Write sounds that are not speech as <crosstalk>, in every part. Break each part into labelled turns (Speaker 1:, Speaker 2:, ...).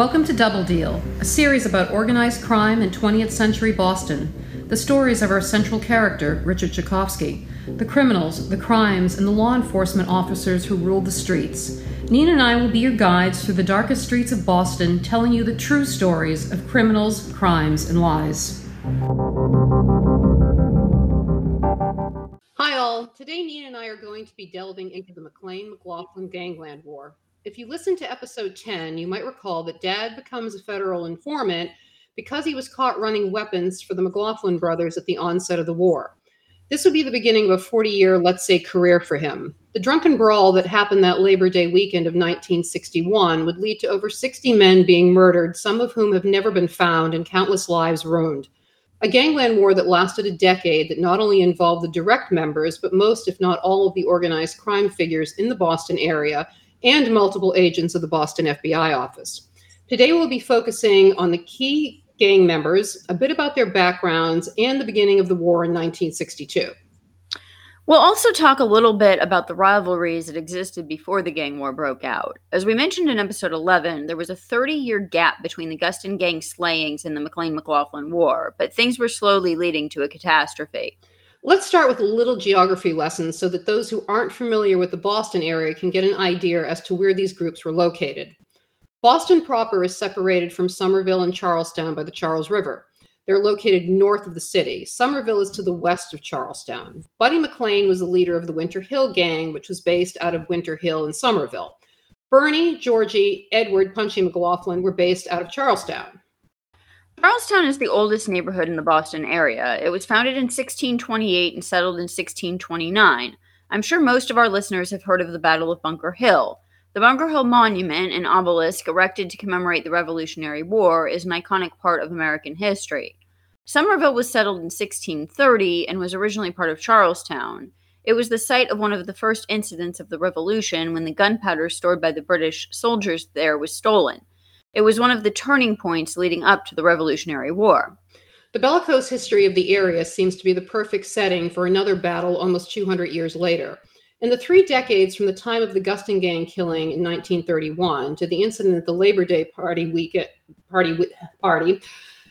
Speaker 1: Welcome to Double Deal, a series about organized crime in 20th century Boston. The stories of our central character, Richard Chicofsky, the criminals, the crimes, and the law enforcement officers who ruled the streets. Nina and I will be your guides through the darkest streets of Boston, telling you the true stories of criminals, crimes, and lies. Hi, all. Today, Nina and I are going to be delving into the McLean McLaughlin Gangland War. If you listen to episode 10, you might recall that Dad becomes a federal informant because he was caught running weapons for the McLaughlin brothers at the onset of the war. This would be the beginning of a 40 year, let's say, career for him. The drunken brawl that happened that Labor Day weekend of 1961 would lead to over 60 men being murdered, some of whom have never been found, and countless lives ruined. A gangland war that lasted a decade that not only involved the direct members, but most, if not all, of the organized crime figures in the Boston area and multiple agents of the Boston FBI office. Today, we'll be focusing on the key gang members, a bit about their backgrounds, and the beginning of the war in 1962.
Speaker 2: We'll also talk a little bit about the rivalries that existed before the gang war broke out. As we mentioned in episode 11, there was a 30 year gap between the Gustin gang slayings and the McLean McLaughlin War, but things were slowly leading to a catastrophe.
Speaker 1: Let's start with a little geography lesson so that those who aren't familiar with the Boston area can get an idea as to where these groups were located. Boston proper is separated from Somerville and Charlestown by the Charles River. They're located north of the city. Somerville is to the west of Charlestown. Buddy McLean was the leader of the Winter Hill Gang, which was based out of Winter Hill in Somerville. Bernie, Georgie, Edward, Punchy McLaughlin were based out of Charlestown.
Speaker 2: Charlestown is the oldest neighborhood in the Boston area. It was founded in 1628 and settled in 1629. I'm sure most of our listeners have heard of the Battle of Bunker Hill. The Bunker Hill Monument, an obelisk erected to commemorate the Revolutionary War, is an iconic part of American history. Somerville was settled in 1630 and was originally part of Charlestown. It was the site of one of the first incidents of the Revolution when the gunpowder stored by the British soldiers there was stolen. It was one of the turning points leading up to the Revolutionary War.
Speaker 1: The bellicose history of the area seems to be the perfect setting for another battle almost 200 years later. In the three decades from the time of the Gustin Gang killing in 1931 to the incident at the Labor Day party weekend party party,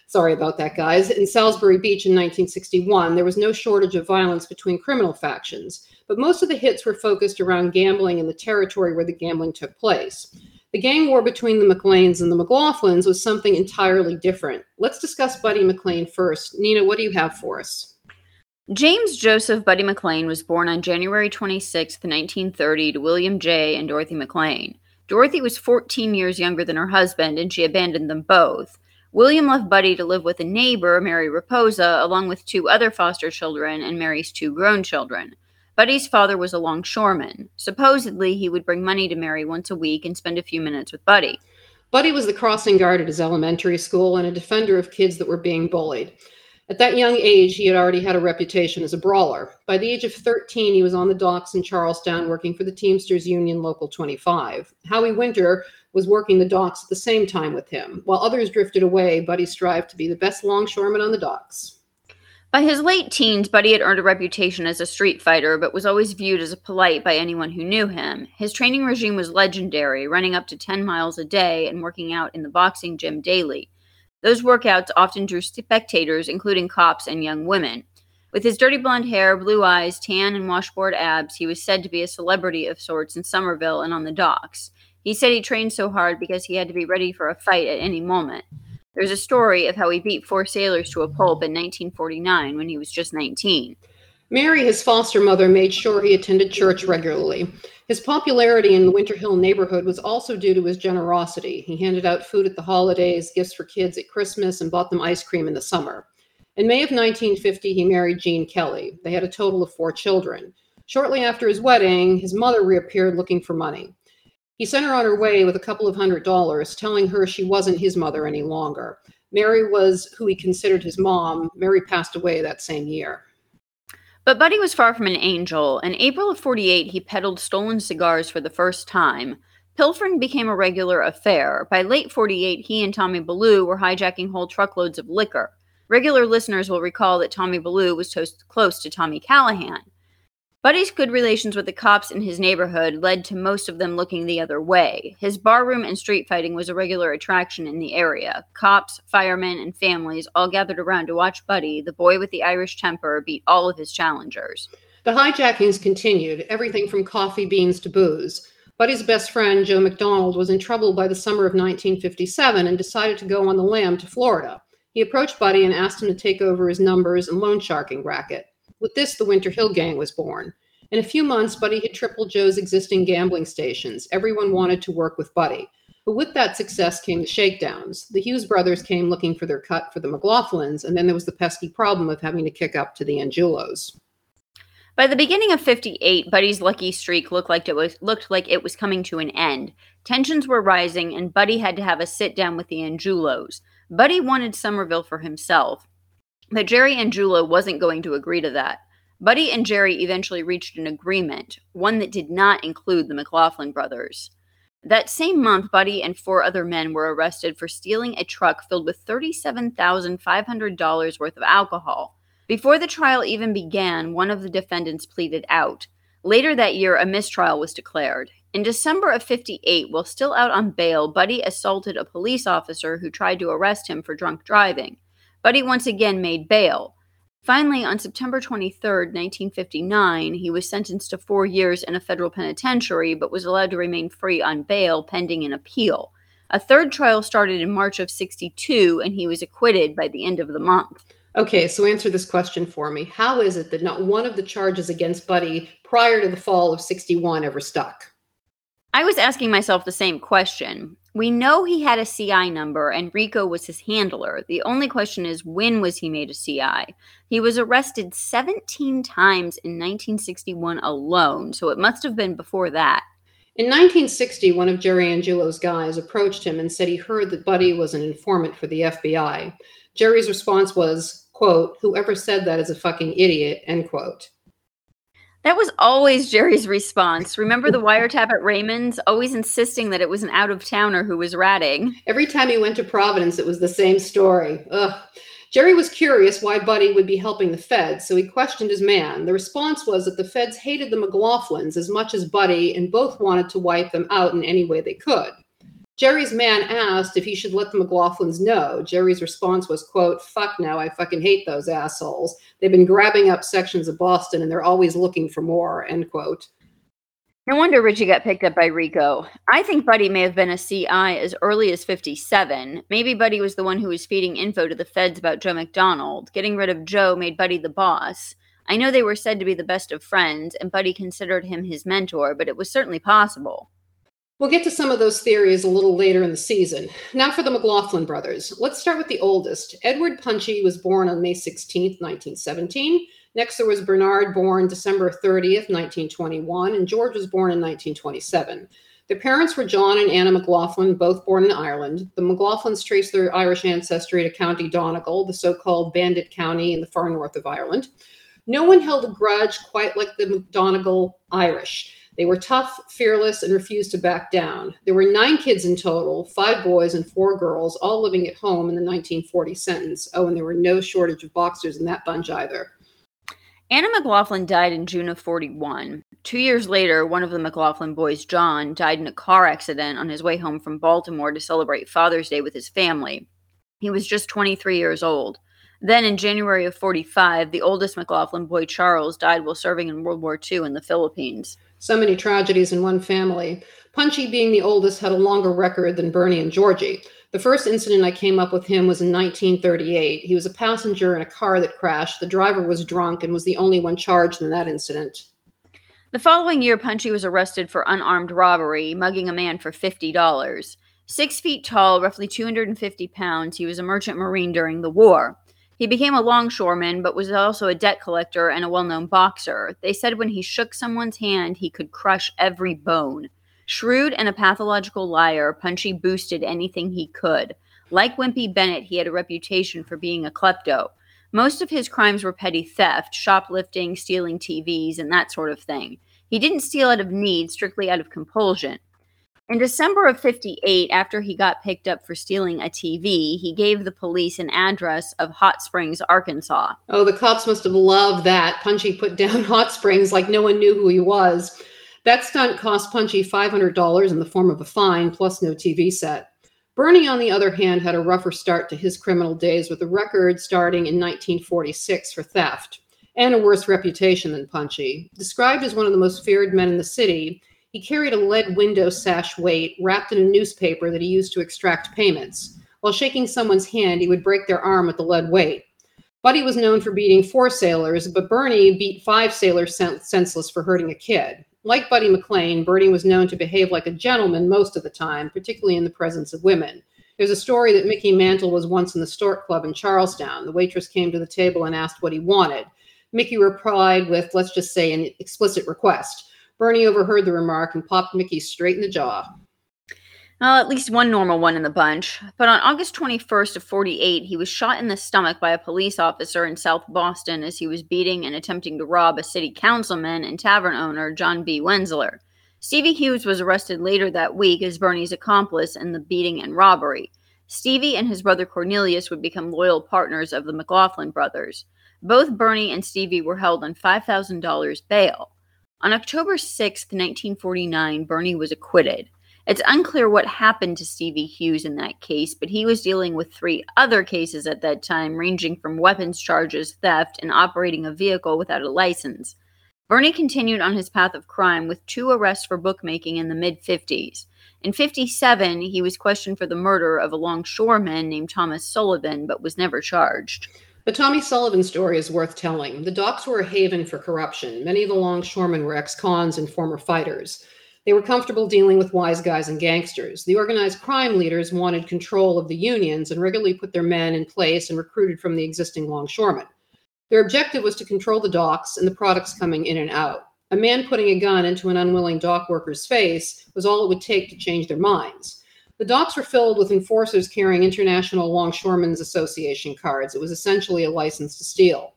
Speaker 1: sorry about that, guys, in Salisbury Beach in 1961, there was no shortage of violence between criminal factions, but most of the hits were focused around gambling in the territory where the gambling took place. The gang war between the McLeans and the McLaughlins was something entirely different. Let's discuss Buddy McLean first. Nina, what do you have for us?
Speaker 2: James Joseph Buddy McLean was born on January 26, 1930, to William J. and Dorothy McLean. Dorothy was 14 years younger than her husband, and she abandoned them both. William left Buddy to live with a neighbor, Mary Raposa, along with two other foster children and Mary's two grown children. Buddy's father was a longshoreman. Supposedly, he would bring money to Mary once a week and spend a few minutes with Buddy.
Speaker 1: Buddy was the crossing guard at his elementary school and a defender of kids that were being bullied. At that young age, he had already had a reputation as a brawler. By the age of 13, he was on the docks in Charlestown working for the Teamsters Union Local 25. Howie Winter was working the docks at the same time with him. While others drifted away, Buddy strived to be the best longshoreman on the docks.
Speaker 2: By his late teens, Buddy had earned a reputation as a street fighter, but was always viewed as a polite by anyone who knew him. His training regime was legendary, running up to 10 miles a day and working out in the boxing gym daily. Those workouts often drew spectators, including cops and young women. With his dirty blonde hair, blue eyes, tan, and washboard abs, he was said to be a celebrity of sorts in Somerville and on the docks. He said he trained so hard because he had to be ready for a fight at any moment. There's a story of how he beat four sailors to a pulp in 1949 when he was just 19.
Speaker 1: Mary, his foster mother, made sure he attended church regularly. His popularity in the Winter Hill neighborhood was also due to his generosity. He handed out food at the holidays, gifts for kids at Christmas, and bought them ice cream in the summer. In May of 1950, he married Jean Kelly. They had a total of four children. Shortly after his wedding, his mother reappeared looking for money. He sent her on her way with a couple of hundred dollars, telling her she wasn't his mother any longer. Mary was who he considered his mom. Mary passed away that same year.
Speaker 2: But Buddy was far from an angel. In April of 48, he peddled stolen cigars for the first time. Pilfering became a regular affair. By late 48, he and Tommy Ballou were hijacking whole truckloads of liquor. Regular listeners will recall that Tommy Ballou was close to Tommy Callahan. Buddy's good relations with the cops in his neighborhood led to most of them looking the other way. His barroom and street fighting was a regular attraction in the area. Cops, firemen, and families all gathered around to watch Buddy, the boy with the Irish temper, beat all of his challengers.
Speaker 1: The hijackings continued, everything from coffee beans to booze. Buddy's best friend, Joe McDonald, was in trouble by the summer of 1957 and decided to go on the lam to Florida. He approached Buddy and asked him to take over his numbers and loan sharking racket. With this, the Winter Hill Gang was born. In a few months, Buddy had tripled Joe's existing gambling stations. Everyone wanted to work with Buddy. But with that success came the shakedowns. The Hughes brothers came looking for their cut for the McLaughlins, and then there was the pesky problem of having to kick up to the Angiulos.
Speaker 2: By the beginning of 58, Buddy's lucky streak looked like it was looked like it was coming to an end. Tensions were rising and Buddy had to have a sit down with the Angiulos. Buddy wanted Somerville for himself. But Jerry Angiulo wasn't going to agree to that. Buddy and Jerry eventually reached an agreement, one that did not include the McLaughlin brothers. That same month, Buddy and four other men were arrested for stealing a truck filled with $37,500 worth of alcohol. Before the trial even began, one of the defendants pleaded out. Later that year, a mistrial was declared. In December of 58, while still out on bail, Buddy assaulted a police officer who tried to arrest him for drunk driving. Buddy once again made bail. Finally, on September 23, 1959, he was sentenced to four years in a federal penitentiary but was allowed to remain free on bail pending an appeal. A third trial started in March of 62, and he was acquitted by the end of the month.
Speaker 1: Okay, so answer this question for me. How is it that not one of the charges against Buddy prior to the fall of 61 ever stuck?
Speaker 2: I was asking myself the same question. We know he had a CI number and Rico was his handler. The only question is when was he made a CI? He was arrested 17 times in 1961 alone, so it must have been before that.
Speaker 1: In 1960, one of Jerry Angiulo's guys approached him and said he heard that Buddy was an informant for the FBI. Jerry's response was, quote, whoever said that is a fucking idiot, end quote.
Speaker 2: That was always Jerry's response. Remember the wiretap at Raymond's? Always insisting that it was an out of towner who was ratting.
Speaker 1: Every time he went to Providence, it was the same story. Ugh. Jerry was curious why Buddy would be helping the feds, so he questioned his man. The response was that the feds hated the McLaughlins as much as Buddy and both wanted to wipe them out in any way they could. Jerry's man asked if he should let the McLaughlins know. Jerry's response was, quote, fuck no, I fucking hate those assholes. They've been grabbing up sections of Boston and they're always looking for more, end quote.
Speaker 2: No wonder Richie got picked up by Rico. I think Buddy may have been a CI as early as 57. Maybe Buddy was the one who was feeding info to the feds about Joe McDonald. Getting rid of Joe made Buddy the boss. I know they were said to be the best of friends, and Buddy considered him his mentor, but it was certainly possible.
Speaker 1: We'll get to some of those theories a little later in the season. Now for the McLaughlin brothers. Let's start with the oldest. Edward Punchy was born on May 16, 1917. Next, there was Bernard, born December 30th, 1921, and George was born in 1927. Their parents were John and Anna McLaughlin, both born in Ireland. The McLaughlins traced their Irish ancestry to County Donegal, the so called Bandit County in the far north of Ireland. No one held a grudge quite like the McDonegal Irish. They were tough, fearless, and refused to back down. There were nine kids in total five boys and four girls, all living at home in the 1940 sentence. Oh, and there were no shortage of boxers in that bunch either.
Speaker 2: Anna McLaughlin died in June of 41. Two years later, one of the McLaughlin boys, John, died in a car accident on his way home from Baltimore to celebrate Father's Day with his family. He was just 23 years old. Then, in January of 45, the oldest McLaughlin boy, Charles, died while serving in World War II in the Philippines.
Speaker 1: So many tragedies in one family. Punchy, being the oldest, had a longer record than Bernie and Georgie. The first incident I came up with him was in 1938. He was a passenger in a car that crashed. The driver was drunk and was the only one charged in that incident.
Speaker 2: The following year, Punchy was arrested for unarmed robbery, mugging a man for $50. Six feet tall, roughly 250 pounds, he was a merchant marine during the war. He became a longshoreman, but was also a debt collector and a well known boxer. They said when he shook someone's hand, he could crush every bone. Shrewd and a pathological liar, Punchy boosted anything he could. Like Wimpy Bennett, he had a reputation for being a klepto. Most of his crimes were petty theft, shoplifting, stealing TVs, and that sort of thing. He didn't steal out of need, strictly out of compulsion. In December of 58, after he got picked up for stealing a TV, he gave the police an address of Hot Springs, Arkansas.
Speaker 1: Oh, the cops must have loved that. Punchy put down <laughs> Hot Springs like no one knew who he was. That stunt cost Punchy $500 in the form of a fine plus no TV set. Bernie, on the other hand, had a rougher start to his criminal days with a record starting in 1946 for theft and a worse reputation than Punchy. Described as one of the most feared men in the city, he carried a lead window sash weight wrapped in a newspaper that he used to extract payments. While shaking someone's hand, he would break their arm with the lead weight. Buddy was known for beating four sailors, but Bernie beat five sailors senseless for hurting a kid. Like Buddy McLean, Bernie was known to behave like a gentleman most of the time, particularly in the presence of women. There's a story that Mickey Mantle was once in the Stork Club in Charlestown. The waitress came to the table and asked what he wanted. Mickey replied with, let's just say, an explicit request. Bernie overheard the remark and popped Mickey straight in the jaw.
Speaker 2: Well, at least one normal one in the bunch. But on August 21st of 48, he was shot in the stomach by a police officer in South Boston as he was beating and attempting to rob a city councilman and tavern owner, John B. Wenzler. Stevie Hughes was arrested later that week as Bernie's accomplice in the beating and robbery. Stevie and his brother Cornelius would become loyal partners of the McLaughlin brothers. Both Bernie and Stevie were held on $5,000 bail. On October 6, 1949, Bernie was acquitted. It's unclear what happened to Stevie Hughes in that case, but he was dealing with three other cases at that time, ranging from weapons charges, theft, and operating a vehicle without a license. Bernie continued on his path of crime with two arrests for bookmaking in the mid 50s. In 57, he was questioned for the murder of a longshoreman named Thomas Sullivan, but was never charged.
Speaker 1: The Tommy Sullivan story is worth telling. The docks were a haven for corruption. Many of the longshoremen were ex cons and former fighters. They were comfortable dealing with wise guys and gangsters. The organized crime leaders wanted control of the unions and regularly put their men in place and recruited from the existing longshoremen. Their objective was to control the docks and the products coming in and out. A man putting a gun into an unwilling dock worker's face was all it would take to change their minds. The docks were filled with enforcers carrying International Longshoremen's Association cards. It was essentially a license to steal.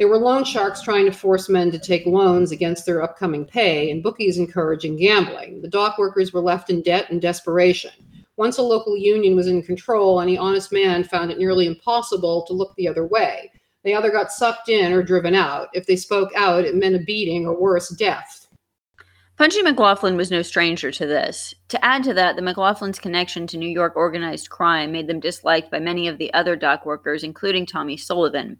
Speaker 1: There were loan sharks trying to force men to take loans against their upcoming pay, and bookies encouraging gambling. The dock workers were left in debt and desperation. Once a local union was in control, any honest man found it nearly impossible to look the other way. They either got sucked in or driven out. If they spoke out, it meant a beating or worse, death.
Speaker 2: Punchy McLaughlin was no stranger to this. To add to that, the McLaughlins' connection to New York organized crime made them disliked by many of the other dock workers, including Tommy Sullivan.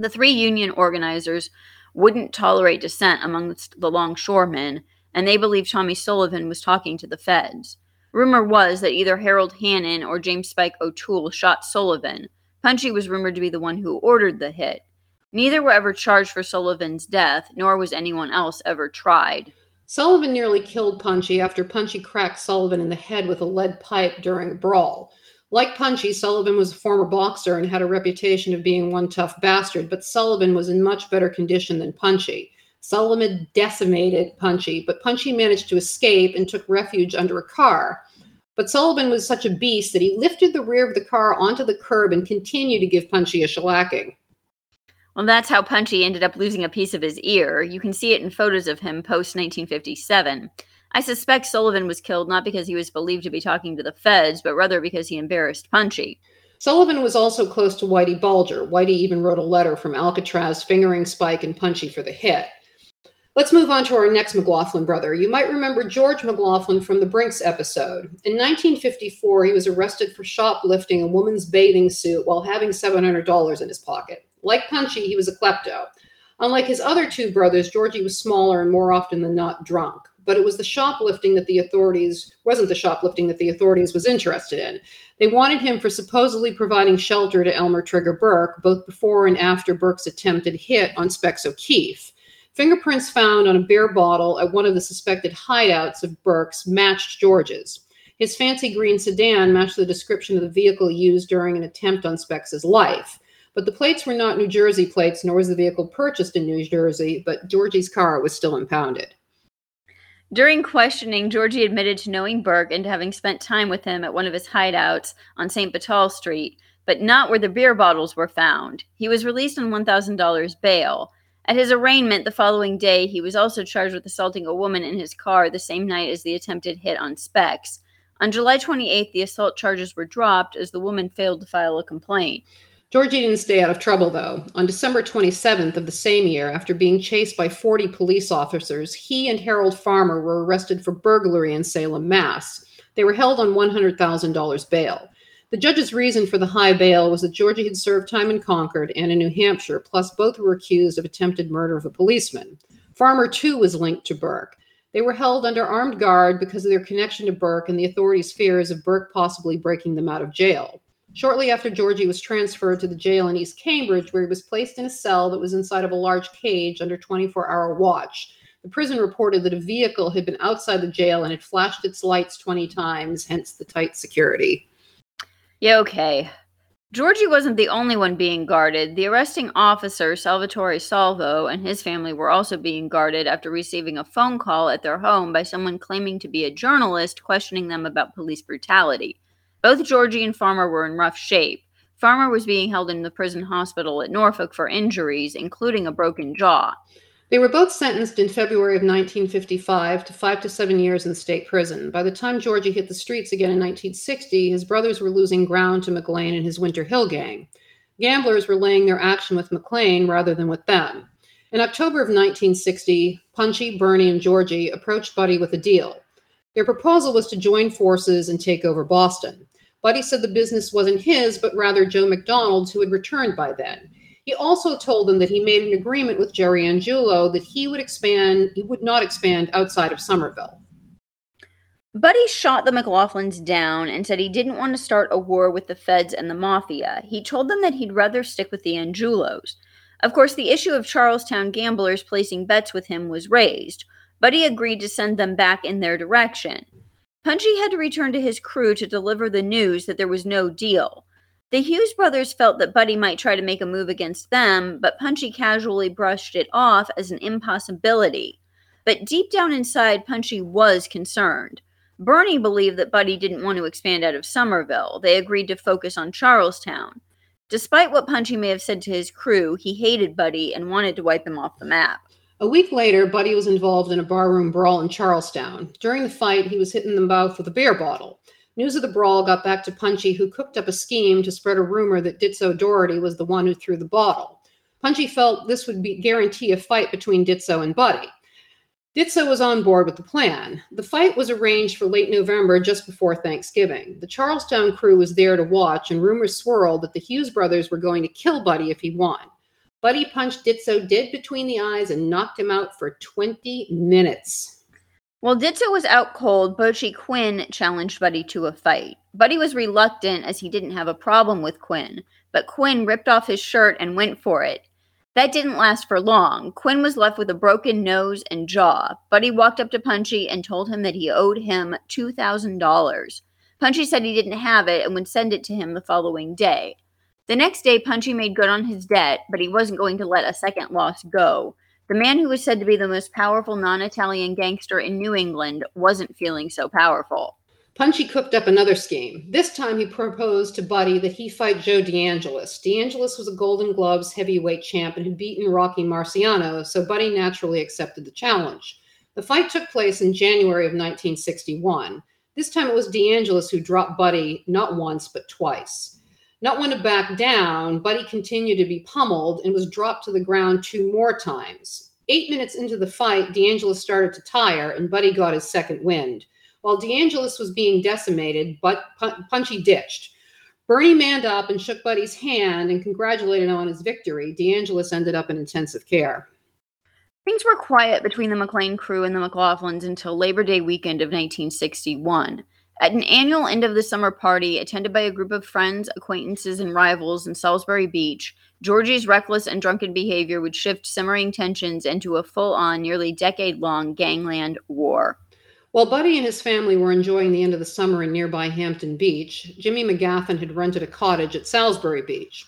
Speaker 2: The three union organizers wouldn't tolerate dissent amongst the longshoremen, and they believed Tommy Sullivan was talking to the feds. Rumor was that either Harold Hannon or James Spike O'Toole shot Sullivan. Punchy was rumored to be the one who ordered the hit. Neither were ever charged for Sullivan's death, nor was anyone else ever tried.
Speaker 1: Sullivan nearly killed Punchy after Punchy cracked Sullivan in the head with a lead pipe during a brawl. Like Punchy, Sullivan was a former boxer and had a reputation of being one tough bastard, but Sullivan was in much better condition than Punchy. Sullivan decimated Punchy, but Punchy managed to escape and took refuge under a car. But Sullivan was such a beast that he lifted the rear of the car onto the curb and continued to give Punchy a shellacking.
Speaker 2: Well, that's how Punchy ended up losing a piece of his ear. You can see it in photos of him post 1957. I suspect Sullivan was killed not because he was believed to be talking to the feds, but rather because he embarrassed Punchy.
Speaker 1: Sullivan was also close to Whitey Bulger. Whitey even wrote a letter from Alcatraz fingering Spike and Punchy for the hit. Let's move on to our next McLaughlin brother. You might remember George McLaughlin from the Brinks episode. In 1954, he was arrested for shoplifting a woman's bathing suit while having $700 in his pocket. Like Punchy, he was a klepto. Unlike his other two brothers, Georgie was smaller and more often than not drunk. But it was the shoplifting that the authorities wasn't the shoplifting that the authorities was interested in. They wanted him for supposedly providing shelter to Elmer Trigger Burke, both before and after Burke's attempted hit on Specs O'Keefe. Fingerprints found on a beer bottle at one of the suspected hideouts of Burke's matched George's. His fancy green sedan matched the description of the vehicle used during an attempt on Specs's life. But the plates were not New Jersey plates, nor was the vehicle purchased in New Jersey, but Georgie's car was still impounded.
Speaker 2: During questioning, Georgie admitted to knowing Burke and to having spent time with him at one of his hideouts on St. Vital Street, but not where the beer bottles were found. He was released on $1,000 bail. At his arraignment the following day, he was also charged with assaulting a woman in his car the same night as the attempted hit on Specs. On July 28th, the assault charges were dropped as the woman failed to file a complaint.
Speaker 1: Georgie didn't stay out of trouble, though. On December 27th of the same year, after being chased by 40 police officers, he and Harold Farmer were arrested for burglary in Salem, Mass. They were held on $100,000 bail. The judge's reason for the high bail was that Georgie had served time in Concord and in New Hampshire, plus both were accused of attempted murder of a policeman. Farmer, too, was linked to Burke. They were held under armed guard because of their connection to Burke and the authorities' fears of Burke possibly breaking them out of jail. Shortly after Georgie was transferred to the jail in East Cambridge, where he was placed in a cell that was inside of a large cage under 24 hour watch. The prison reported that a vehicle had been outside the jail and had flashed its lights 20 times, hence the tight security.
Speaker 2: Yeah, okay. Georgie wasn't the only one being guarded. The arresting officer, Salvatore Salvo, and his family were also being guarded after receiving a phone call at their home by someone claiming to be a journalist questioning them about police brutality. Both Georgie and Farmer were in rough shape. Farmer was being held in the prison hospital at Norfolk for injuries, including a broken jaw.
Speaker 1: They were both sentenced in February of 1955 to five to seven years in state prison. By the time Georgie hit the streets again in 1960, his brothers were losing ground to McLean and his Winter Hill gang. Gamblers were laying their action with McLean rather than with them. In October of 1960, Punchy, Bernie, and Georgie approached Buddy with a deal. Their proposal was to join forces and take over Boston. Buddy said the business wasn't his, but rather Joe McDonald's, who had returned by then. He also told them that he made an agreement with Jerry Angiulo that he would expand, he would not expand outside of Somerville.
Speaker 2: Buddy shot the McLaughlins down and said he didn't want to start a war with the feds and the mafia. He told them that he'd rather stick with the Angiulos. Of course, the issue of Charlestown gamblers placing bets with him was raised. Buddy agreed to send them back in their direction. Punchy had to return to his crew to deliver the news that there was no deal. The Hughes brothers felt that Buddy might try to make a move against them, but Punchy casually brushed it off as an impossibility. But deep down inside, Punchy was concerned. Bernie believed that Buddy didn't want to expand out of Somerville. They agreed to focus on Charlestown. Despite what Punchy may have said to his crew, he hated Buddy and wanted to wipe him off the map.
Speaker 1: A week later, Buddy was involved in a barroom brawl in Charlestown. During the fight, he was hitting them both with a beer bottle. News of the brawl got back to Punchy, who cooked up a scheme to spread a rumor that Ditso Doherty was the one who threw the bottle. Punchy felt this would be, guarantee a fight between Ditso and Buddy. Ditso was on board with the plan. The fight was arranged for late November, just before Thanksgiving. The Charlestown crew was there to watch, and rumors swirled that the Hughes brothers were going to kill Buddy if he won. Buddy punched Ditso dead between the eyes and knocked him out for 20 minutes.
Speaker 2: While Ditso was out cold, Bochi Quinn challenged Buddy to a fight. Buddy was reluctant as he didn't have a problem with Quinn, but Quinn ripped off his shirt and went for it. That didn't last for long. Quinn was left with a broken nose and jaw. Buddy walked up to Punchy and told him that he owed him $2,000. Punchy said he didn't have it and would send it to him the following day. The next day, Punchy made good on his debt, but he wasn't going to let a second loss go. The man who was said to be the most powerful non Italian gangster in New England wasn't feeling so powerful.
Speaker 1: Punchy cooked up another scheme. This time he proposed to Buddy that he fight Joe DeAngelis. DeAngelis was a Golden Gloves heavyweight champ and had beaten Rocky Marciano, so Buddy naturally accepted the challenge. The fight took place in January of 1961. This time it was DeAngelis who dropped Buddy not once, but twice. Not one to back down, Buddy continued to be pummeled and was dropped to the ground two more times. Eight minutes into the fight, DeAngelis started to tire, and Buddy got his second wind. While DeAngelis was being decimated, but Punchy ditched. Bernie manned up and shook Buddy's hand and congratulated him on his victory. DeAngelis ended up in intensive care.
Speaker 2: Things were quiet between the McLean crew and the McLaughlins until Labor Day weekend of 1961. At an annual end of the summer party attended by a group of friends, acquaintances, and rivals in Salisbury Beach, Georgie's reckless and drunken behavior would shift simmering tensions into a full on, nearly decade long gangland war.
Speaker 1: While Buddy and his family were enjoying the end of the summer in nearby Hampton Beach, Jimmy McGaffin had rented a cottage at Salisbury Beach.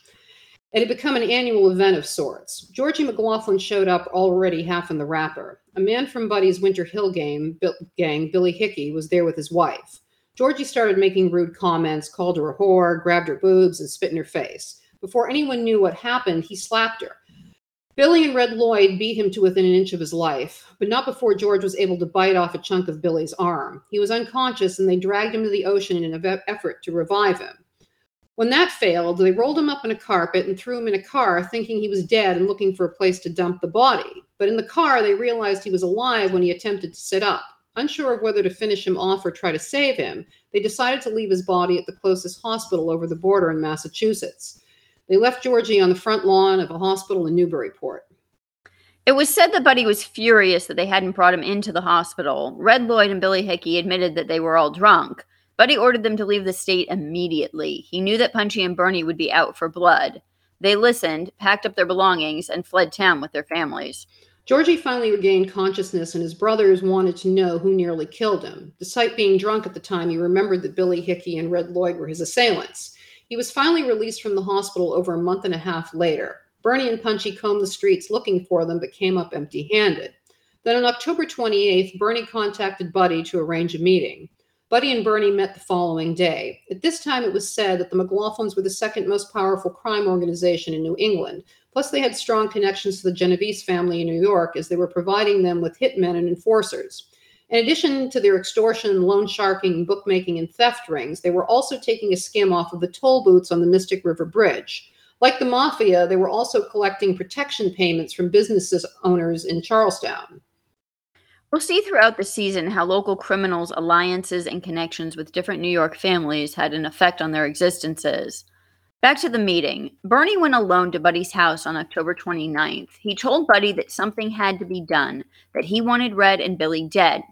Speaker 1: It had become an annual event of sorts. Georgie McLaughlin showed up already half in the wrapper. A man from Buddy's Winter Hill game, gang, Billy Hickey, was there with his wife. Georgie started making rude comments, called her a whore, grabbed her boobs, and spit in her face. Before anyone knew what happened, he slapped her. Billy and Red Lloyd beat him to within an inch of his life, but not before George was able to bite off a chunk of Billy's arm. He was unconscious, and they dragged him to the ocean in an effort to revive him. When that failed, they rolled him up in a carpet and threw him in a car, thinking he was dead and looking for a place to dump the body. But in the car, they realized he was alive when he attempted to sit up. Unsure of whether to finish him off or try to save him, they decided to leave his body at the closest hospital over the border in Massachusetts. They left Georgie on the front lawn of a hospital in Newburyport.
Speaker 2: It was said that Buddy was furious that they hadn't brought him into the hospital. Red Lloyd and Billy Hickey admitted that they were all drunk. Buddy ordered them to leave the state immediately. He knew that Punchy and Bernie would be out for blood. They listened, packed up their belongings, and fled town with their families.
Speaker 1: Georgie finally regained consciousness, and his brothers wanted to know who nearly killed him. Despite being drunk at the time, he remembered that Billy Hickey and Red Lloyd were his assailants. He was finally released from the hospital over a month and a half later. Bernie and Punchy combed the streets looking for them, but came up empty handed. Then on October 28th, Bernie contacted Buddy to arrange a meeting. Buddy and Bernie met the following day. At this time, it was said that the McLaughlins were the second most powerful crime organization in New England. Plus, they had strong connections to the Genovese family in New York as they were providing them with hitmen and enforcers. In addition to their extortion, loan sharking, bookmaking, and theft rings, they were also taking a skim off of the toll booths on the Mystic River Bridge. Like the mafia, they were also collecting protection payments from businesses owners in Charlestown.
Speaker 2: We'll see throughout the season how local criminals' alliances and connections with different New York families had an effect on their existences. Back to the meeting. Bernie went alone to Buddy's house on October 29th. He told Buddy that something had to be done, that he wanted Red and Billy dead,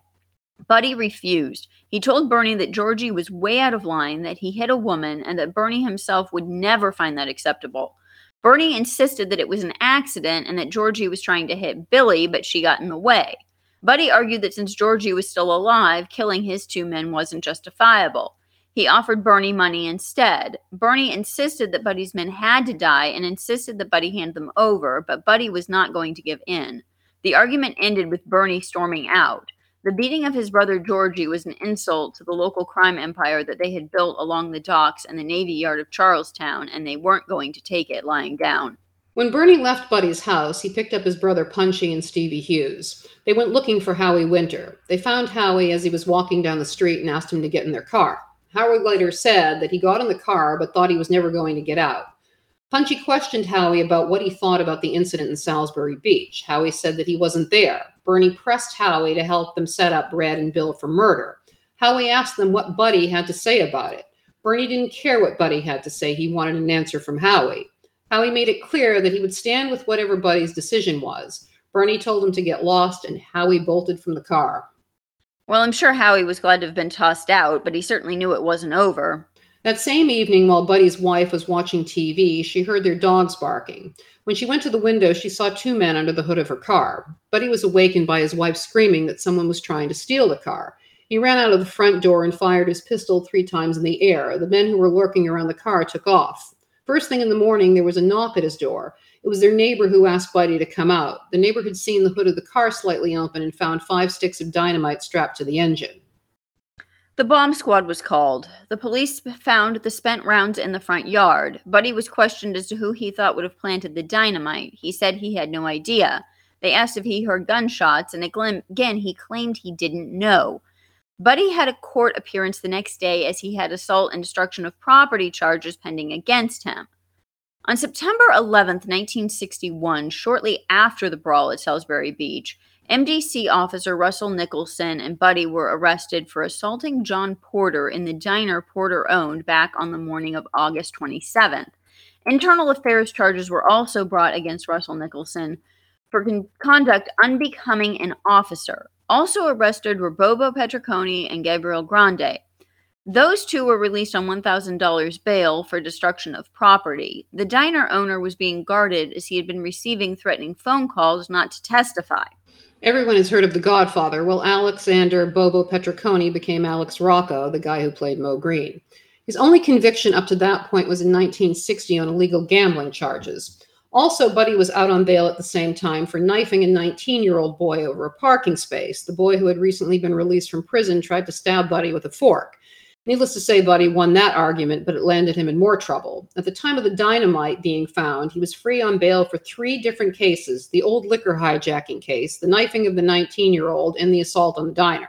Speaker 2: Buddy refused. He told Bernie that Georgie was way out of line, that he hit a woman, and that Bernie himself would never find that acceptable. Bernie insisted that it was an accident and that Georgie was trying to hit Billy, but she got in the way. Buddy argued that since Georgie was still alive, killing his two men wasn't justifiable. He offered Bernie money instead. Bernie insisted that Buddy's men had to die and insisted that Buddy hand them over, but Buddy was not going to give in. The argument ended with Bernie storming out. The beating of his brother Georgie was an insult to the local crime empire that they had built along the docks and the Navy Yard of Charlestown, and they weren't going to take it lying down.
Speaker 1: When Bernie left Buddy's house, he picked up his brother Punchy and Stevie Hughes. They went looking for Howie Winter. They found Howie as he was walking down the street and asked him to get in their car. Howie later said that he got in the car but thought he was never going to get out. Punchy questioned Howie about what he thought about the incident in Salisbury Beach. Howie said that he wasn't there. Bernie pressed Howie to help them set up Red and Bill for murder. Howie asked them what Buddy had to say about it. Bernie didn't care what Buddy had to say. He wanted an answer from Howie. Howie made it clear that he would stand with whatever Buddy's decision was. Bernie told him to get lost, and Howie bolted from the car.
Speaker 2: Well, I'm sure Howie was glad to have been tossed out, but he certainly knew it wasn't over.
Speaker 1: That same evening, while Buddy's wife was watching TV, she heard their dogs barking. When she went to the window, she saw two men under the hood of her car. Buddy was awakened by his wife screaming that someone was trying to steal the car. He ran out of the front door and fired his pistol three times in the air. The men who were lurking around the car took off. First thing in the morning, there was a knock at his door. It was their neighbor who asked Buddy to come out. The neighbor had seen the hood of the car slightly open and found five sticks of dynamite strapped to the engine.
Speaker 2: The bomb squad was called. The police found the spent rounds in the front yard. Buddy was questioned as to who he thought would have planted the dynamite. He said he had no idea. They asked if he heard gunshots, and again, he claimed he didn't know. Buddy had a court appearance the next day as he had assault and destruction of property charges pending against him. On September 11th, 1961, shortly after the brawl at Salisbury Beach, MDC officer Russell Nicholson and Buddy were arrested for assaulting John Porter in the diner Porter owned back on the morning of August 27th. Internal affairs charges were also brought against Russell Nicholson for con- conduct unbecoming an officer. Also arrested were Bobo Petricone and Gabriel Grande. Those two were released on $1,000 bail for destruction of property. The diner owner was being guarded as he had been receiving threatening phone calls not to testify.
Speaker 1: Everyone has heard of The Godfather. Well, Alexander Bobo Petricone became Alex Rocco, the guy who played Moe Greene. His only conviction up to that point was in 1960 on illegal gambling charges. Also, Buddy was out on bail at the same time for knifing a 19 year old boy over a parking space. The boy who had recently been released from prison tried to stab Buddy with a fork. Needless to say, Buddy won that argument, but it landed him in more trouble. At the time of the dynamite being found, he was free on bail for three different cases the old liquor hijacking case, the knifing of the 19 year old, and the assault on the diner.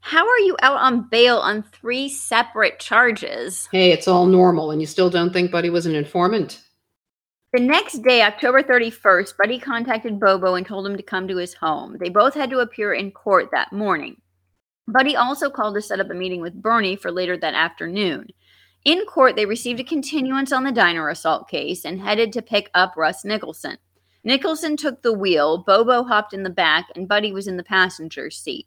Speaker 2: How are you out on bail on three separate charges?
Speaker 1: Hey, it's all normal, and you still don't think Buddy was an informant?
Speaker 2: The next day, October 31st, Buddy contacted Bobo and told him to come to his home. They both had to appear in court that morning. Buddy also called to set up a meeting with Bernie for later that afternoon. In court, they received a continuance on the diner assault case and headed to pick up Russ Nicholson. Nicholson took the wheel, Bobo hopped in the back, and Buddy was in the passenger seat.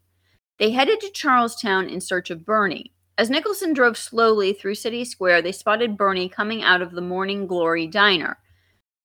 Speaker 2: They headed to Charlestown in search of Bernie. As Nicholson drove slowly through City Square, they spotted Bernie coming out of the Morning Glory diner.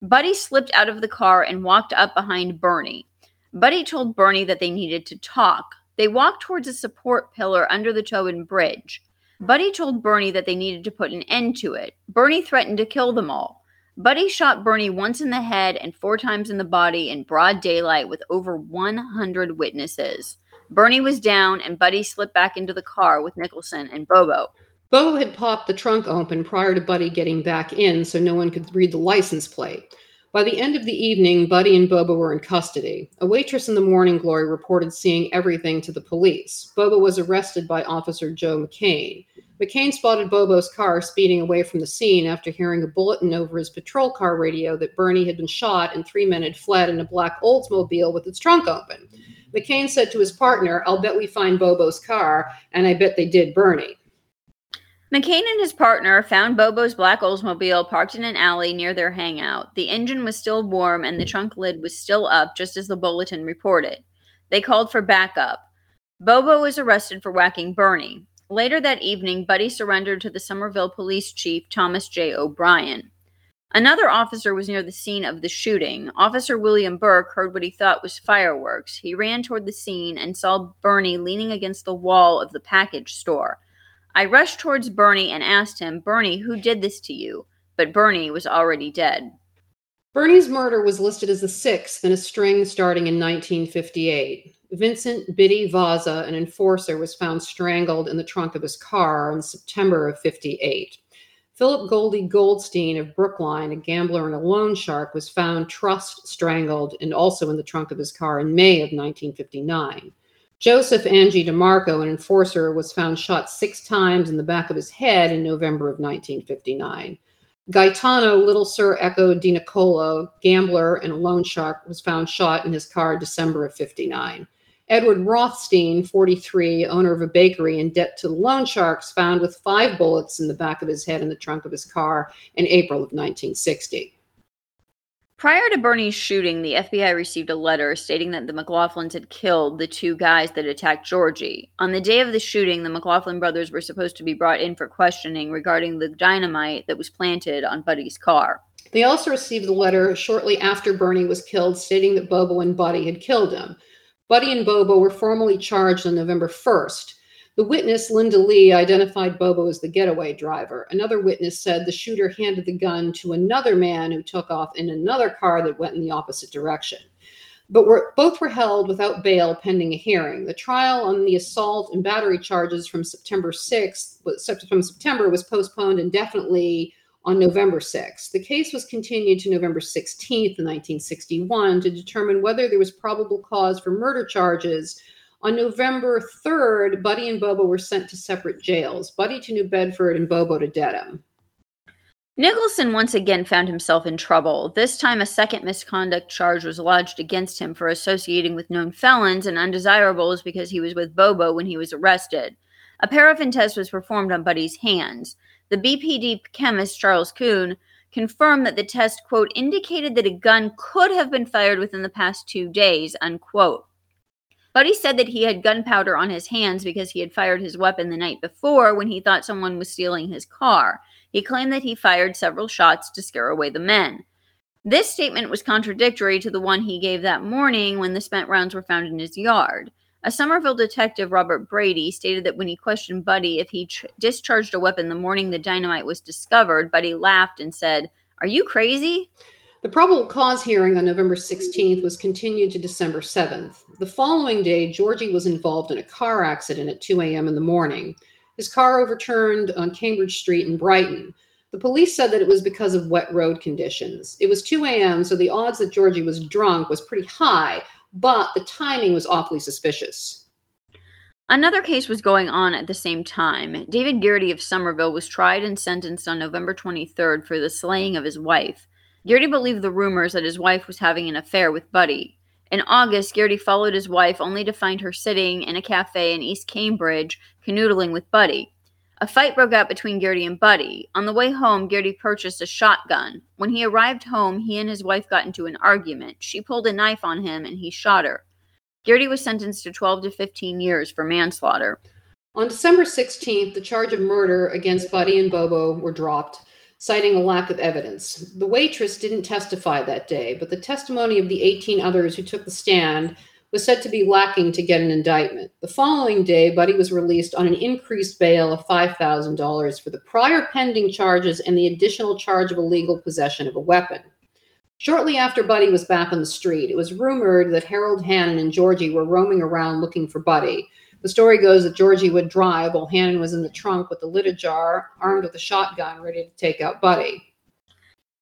Speaker 2: Buddy slipped out of the car and walked up behind Bernie. Buddy told Bernie that they needed to talk. They walked towards a support pillar under the Tobin Bridge. Buddy told Bernie that they needed to put an end to it. Bernie threatened to kill them all. Buddy shot Bernie once in the head and four times in the body in broad daylight with over 100 witnesses. Bernie was down, and Buddy slipped back into the car with Nicholson and Bobo.
Speaker 1: Bobo had popped the trunk open prior to Buddy getting back in so no one could read the license plate. By the end of the evening, Buddy and Bobo were in custody. A waitress in the Morning Glory reported seeing everything to the police. Bobo was arrested by Officer Joe McCain. McCain spotted Bobo's car speeding away from the scene after hearing a bulletin over his patrol car radio that Bernie had been shot and three men had fled in a black Oldsmobile with its trunk open. McCain said to his partner, I'll bet we find Bobo's car, and I bet they did Bernie.
Speaker 2: McCain and his partner found Bobo's black Oldsmobile parked in an alley near their hangout. The engine was still warm and the trunk lid was still up, just as the bulletin reported. They called for backup. Bobo was arrested for whacking Bernie. Later that evening, Buddy surrendered to the Somerville police chief, Thomas J. O'Brien. Another officer was near the scene of the shooting. Officer William Burke heard what he thought was fireworks. He ran toward the scene and saw Bernie leaning against the wall of the package store. I rushed towards Bernie and asked him, Bernie, who did this to you? But Bernie was already dead.
Speaker 1: Bernie's murder was listed as the sixth in a string starting in 1958. Vincent Biddy Vaza, an enforcer, was found strangled in the trunk of his car in September of 58. Philip Goldie Goldstein of Brookline, a gambler and a loan shark, was found trussed, strangled, and also in the trunk of his car in May of 1959. Joseph Angie DeMarco, an enforcer, was found shot six times in the back of his head in November of 1959. Gaetano Little Sir Echo Di gambler and a loan shark, was found shot in his car December of 59. Edward Rothstein, 43, owner of a bakery in debt to the loan sharks, found with five bullets in the back of his head in the trunk of his car in April of 1960.
Speaker 2: Prior to Bernie's shooting, the FBI received a letter stating that the McLaughlins had killed the two guys that attacked Georgie. On the day of the shooting, the McLaughlin brothers were supposed to be brought in for questioning regarding the dynamite that was planted on Buddy's car.
Speaker 1: They also received the letter shortly after Bernie was killed stating that Bobo and Buddy had killed him. Buddy and Bobo were formally charged on November 1st. The witness, Linda Lee, identified Bobo as the getaway driver. Another witness said the shooter handed the gun to another man who took off in another car that went in the opposite direction. But were, both were held without bail pending a hearing. The trial on the assault and battery charges from September 6th, from September, was postponed indefinitely on November 6th. The case was continued to November 16th, 1961, to determine whether there was probable cause for murder charges. On November 3rd, Buddy and Bobo were sent to separate jails Buddy to New Bedford and Bobo to Dedham.
Speaker 2: Nicholson once again found himself in trouble. This time, a second misconduct charge was lodged against him for associating with known felons and undesirables because he was with Bobo when he was arrested. A paraffin test was performed on Buddy's hands. The BPD chemist Charles Kuhn confirmed that the test, quote, indicated that a gun could have been fired within the past two days, unquote. Buddy said that he had gunpowder on his hands because he had fired his weapon the night before when he thought someone was stealing his car. He claimed that he fired several shots to scare away the men. This statement was contradictory to the one he gave that morning when the spent rounds were found in his yard. A Somerville detective, Robert Brady, stated that when he questioned Buddy if he tr- discharged a weapon the morning the dynamite was discovered, Buddy laughed and said, Are you crazy?
Speaker 1: The probable cause hearing on November 16th was continued to December 7th. The following day, Georgie was involved in a car accident at 2 a.m. in the morning. His car overturned on Cambridge Street in Brighton. The police said that it was because of wet road conditions. It was 2 a.m., so the odds that Georgie was drunk was pretty high, but the timing was awfully suspicious.
Speaker 2: Another case was going on at the same time. David Garrity of Somerville was tried and sentenced on November 23rd for the slaying of his wife. Garrity believed the rumors that his wife was having an affair with Buddy. In August, Garrity followed his wife only to find her sitting in a cafe in East Cambridge canoodling with Buddy. A fight broke out between Garrity and Buddy. On the way home, Garrity purchased a shotgun. When he arrived home, he and his wife got into an argument. She pulled a knife on him and he shot her. Garrity was sentenced to 12 to 15 years for manslaughter.
Speaker 1: On December 16th, the charge of murder against Buddy and Bobo were dropped, citing a lack of evidence. The waitress didn't testify that day, but the testimony of the 18 others who took the stand was said to be lacking to get an indictment. The following day, Buddy was released on an increased bail of $5,000 for the prior pending charges and the additional charge of illegal possession of a weapon. Shortly after Buddy was back on the street, it was rumored that Harold Hannon and Georgie were roaming around looking for Buddy. The story goes that Georgie would drive while Hannon was in the trunk with the lid ajar, armed with a shotgun, ready to take out Buddy.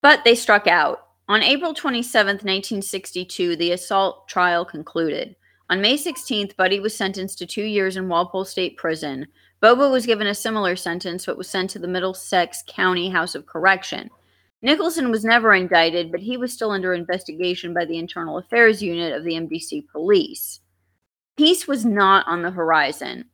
Speaker 2: But they struck out. On April 27, 1962, the assault trial concluded. On May 16th, Buddy was sentenced to two years in Walpole State Prison. Bobo was given a similar sentence but was sent to the Middlesex County House of Correction. Nicholson was never indicted, but he was still under investigation by the Internal Affairs Unit of the MDC Police. Peace was not on the horizon.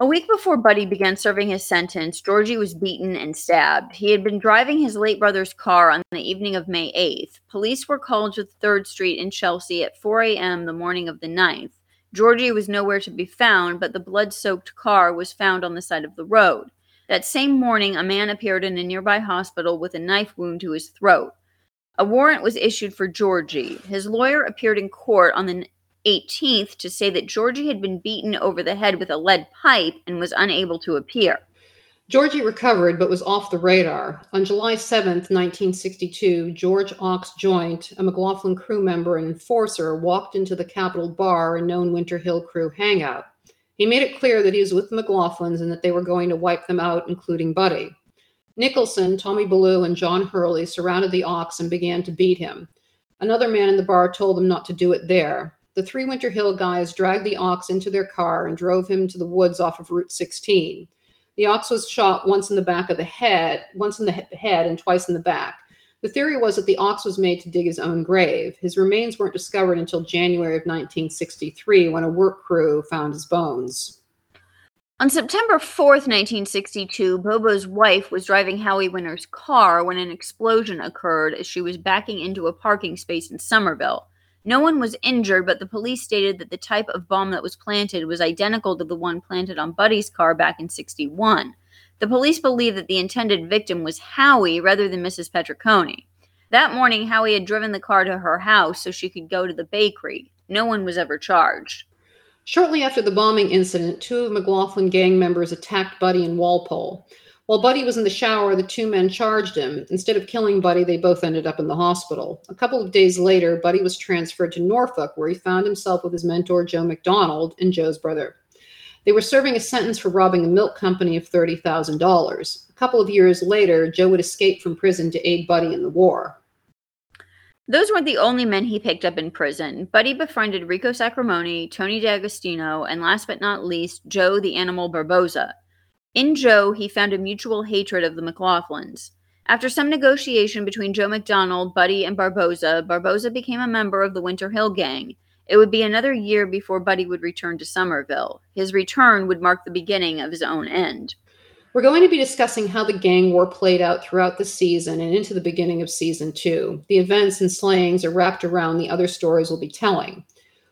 Speaker 2: A week before Buddy began serving his sentence, Georgie was beaten and stabbed. He had been driving his late brother's car on the evening of May 8th. Police were called to 3rd Street in Chelsea at 4 a.m. the morning of the 9th. Georgie was nowhere to be found, but the blood soaked car was found on the side of the road. That same morning, a man appeared in a nearby hospital with a knife wound to his throat. A warrant was issued for Georgie. His lawyer appeared in court on the 18th to say that Georgie had been beaten over the head with a lead pipe and was unable to appear.
Speaker 1: Georgie recovered but was off the radar. On July 7, 1962, George Ox Joint, a McLaughlin crew member and enforcer, walked into the Capitol Bar, a known Winter Hill crew hangout. He made it clear that he was with the McLaughlins and that they were going to wipe them out, including Buddy. Nicholson, Tommy Ballou, and John Hurley surrounded the ox and began to beat him. Another man in the bar told them not to do it there. The three Winter Hill guys dragged the ox into their car and drove him to the woods off of Route 16. The ox was shot once in the back of the head, once in the head, and twice in the back. The theory was that the ox was made to dig his own grave. His remains weren't discovered until January of 1963 when a work crew found his bones.
Speaker 2: On September 4th, 1962, Bobo's wife was driving Howie Winter's car when an explosion occurred as she was backing into a parking space in Somerville. No one was injured, but the police stated that the type of bomb that was planted was identical to the one planted on Buddy's car back in 61. The police believe that the intended victim was Howie rather than Mrs. Petricone. That morning, Howie had driven the car to her house so she could go to the bakery. No one was ever charged.
Speaker 1: Shortly after the bombing incident, two of McLaughlin gang members attacked Buddy in Walpole. While Buddy was in the shower, the two men charged him. Instead of killing Buddy, they both ended up in the hospital. A couple of days later, Buddy was transferred to Norfolk, where he found himself with his mentor, Joe McDonald, and Joe's brother. They were serving a sentence for robbing a milk company of $30,000. A couple of years later, Joe would escape from prison to aid Buddy in the war.
Speaker 2: Those weren't the only men he picked up in prison. Buddy befriended Rico Sacramone, Tony D'Agostino, and last but not least, Joe the Animal Barboza. In Joe, he found a mutual hatred of the McLaughlins. After some negotiation between Joe McDonald, Buddy, and Barboza, Barboza became a member of the Winter Hill Gang. It would be another year before Buddy would return to Somerville. His return would mark the beginning of his own end.
Speaker 1: We're going to be discussing how the gang war played out throughout the season and into the beginning of season two. The events and slayings are wrapped around the other stories we'll be telling.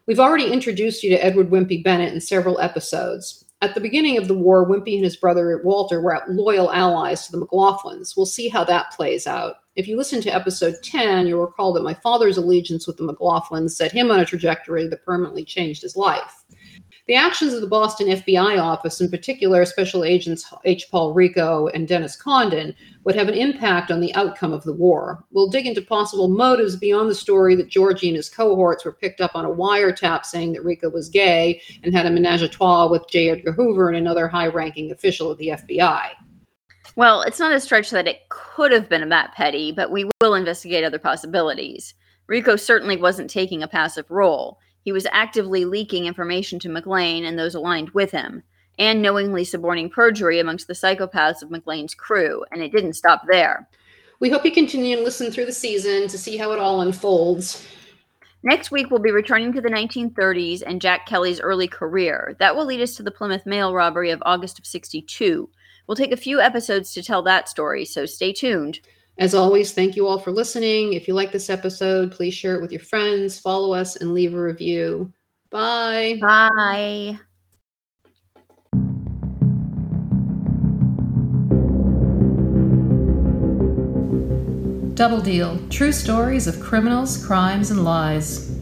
Speaker 1: We've already introduced you to Edward Wimpy Bennett in several episodes. At the beginning of the war, Wimpy and his brother Walter were loyal allies to the McLaughlins. We'll see how that plays out. If you listen to episode 10, you'll recall that my father's allegiance with the McLaughlins set him on a trajectory that permanently changed his life. The actions of the Boston FBI office, in particular Special Agents H. Paul Rico and Dennis Condon, would have an impact on the outcome of the war. We'll dig into possible motives beyond the story that Georgie and his cohorts were picked up on a wiretap saying that Rico was gay and had a menage a trois with J. Edgar Hoover and another high ranking official of the FBI.
Speaker 2: Well, it's not a stretch that it could have been that petty, but we will investigate other possibilities. Rico certainly wasn't taking a passive role. He was actively leaking information to McLean and those aligned with him, and knowingly suborning perjury amongst the psychopaths of McLean's crew, and it didn't stop there.
Speaker 1: We hope you continue and listen through the season to see how it all unfolds.
Speaker 2: Next week, we'll be returning to the 1930s and Jack Kelly's early career. That will lead us to the Plymouth mail robbery of August of 62. We'll take a few episodes to tell that story, so stay tuned.
Speaker 1: As always, thank you all for listening. If you like this episode, please share it with your friends, follow us, and leave a review. Bye.
Speaker 2: Bye.
Speaker 3: Double Deal True Stories of Criminals, Crimes, and Lies.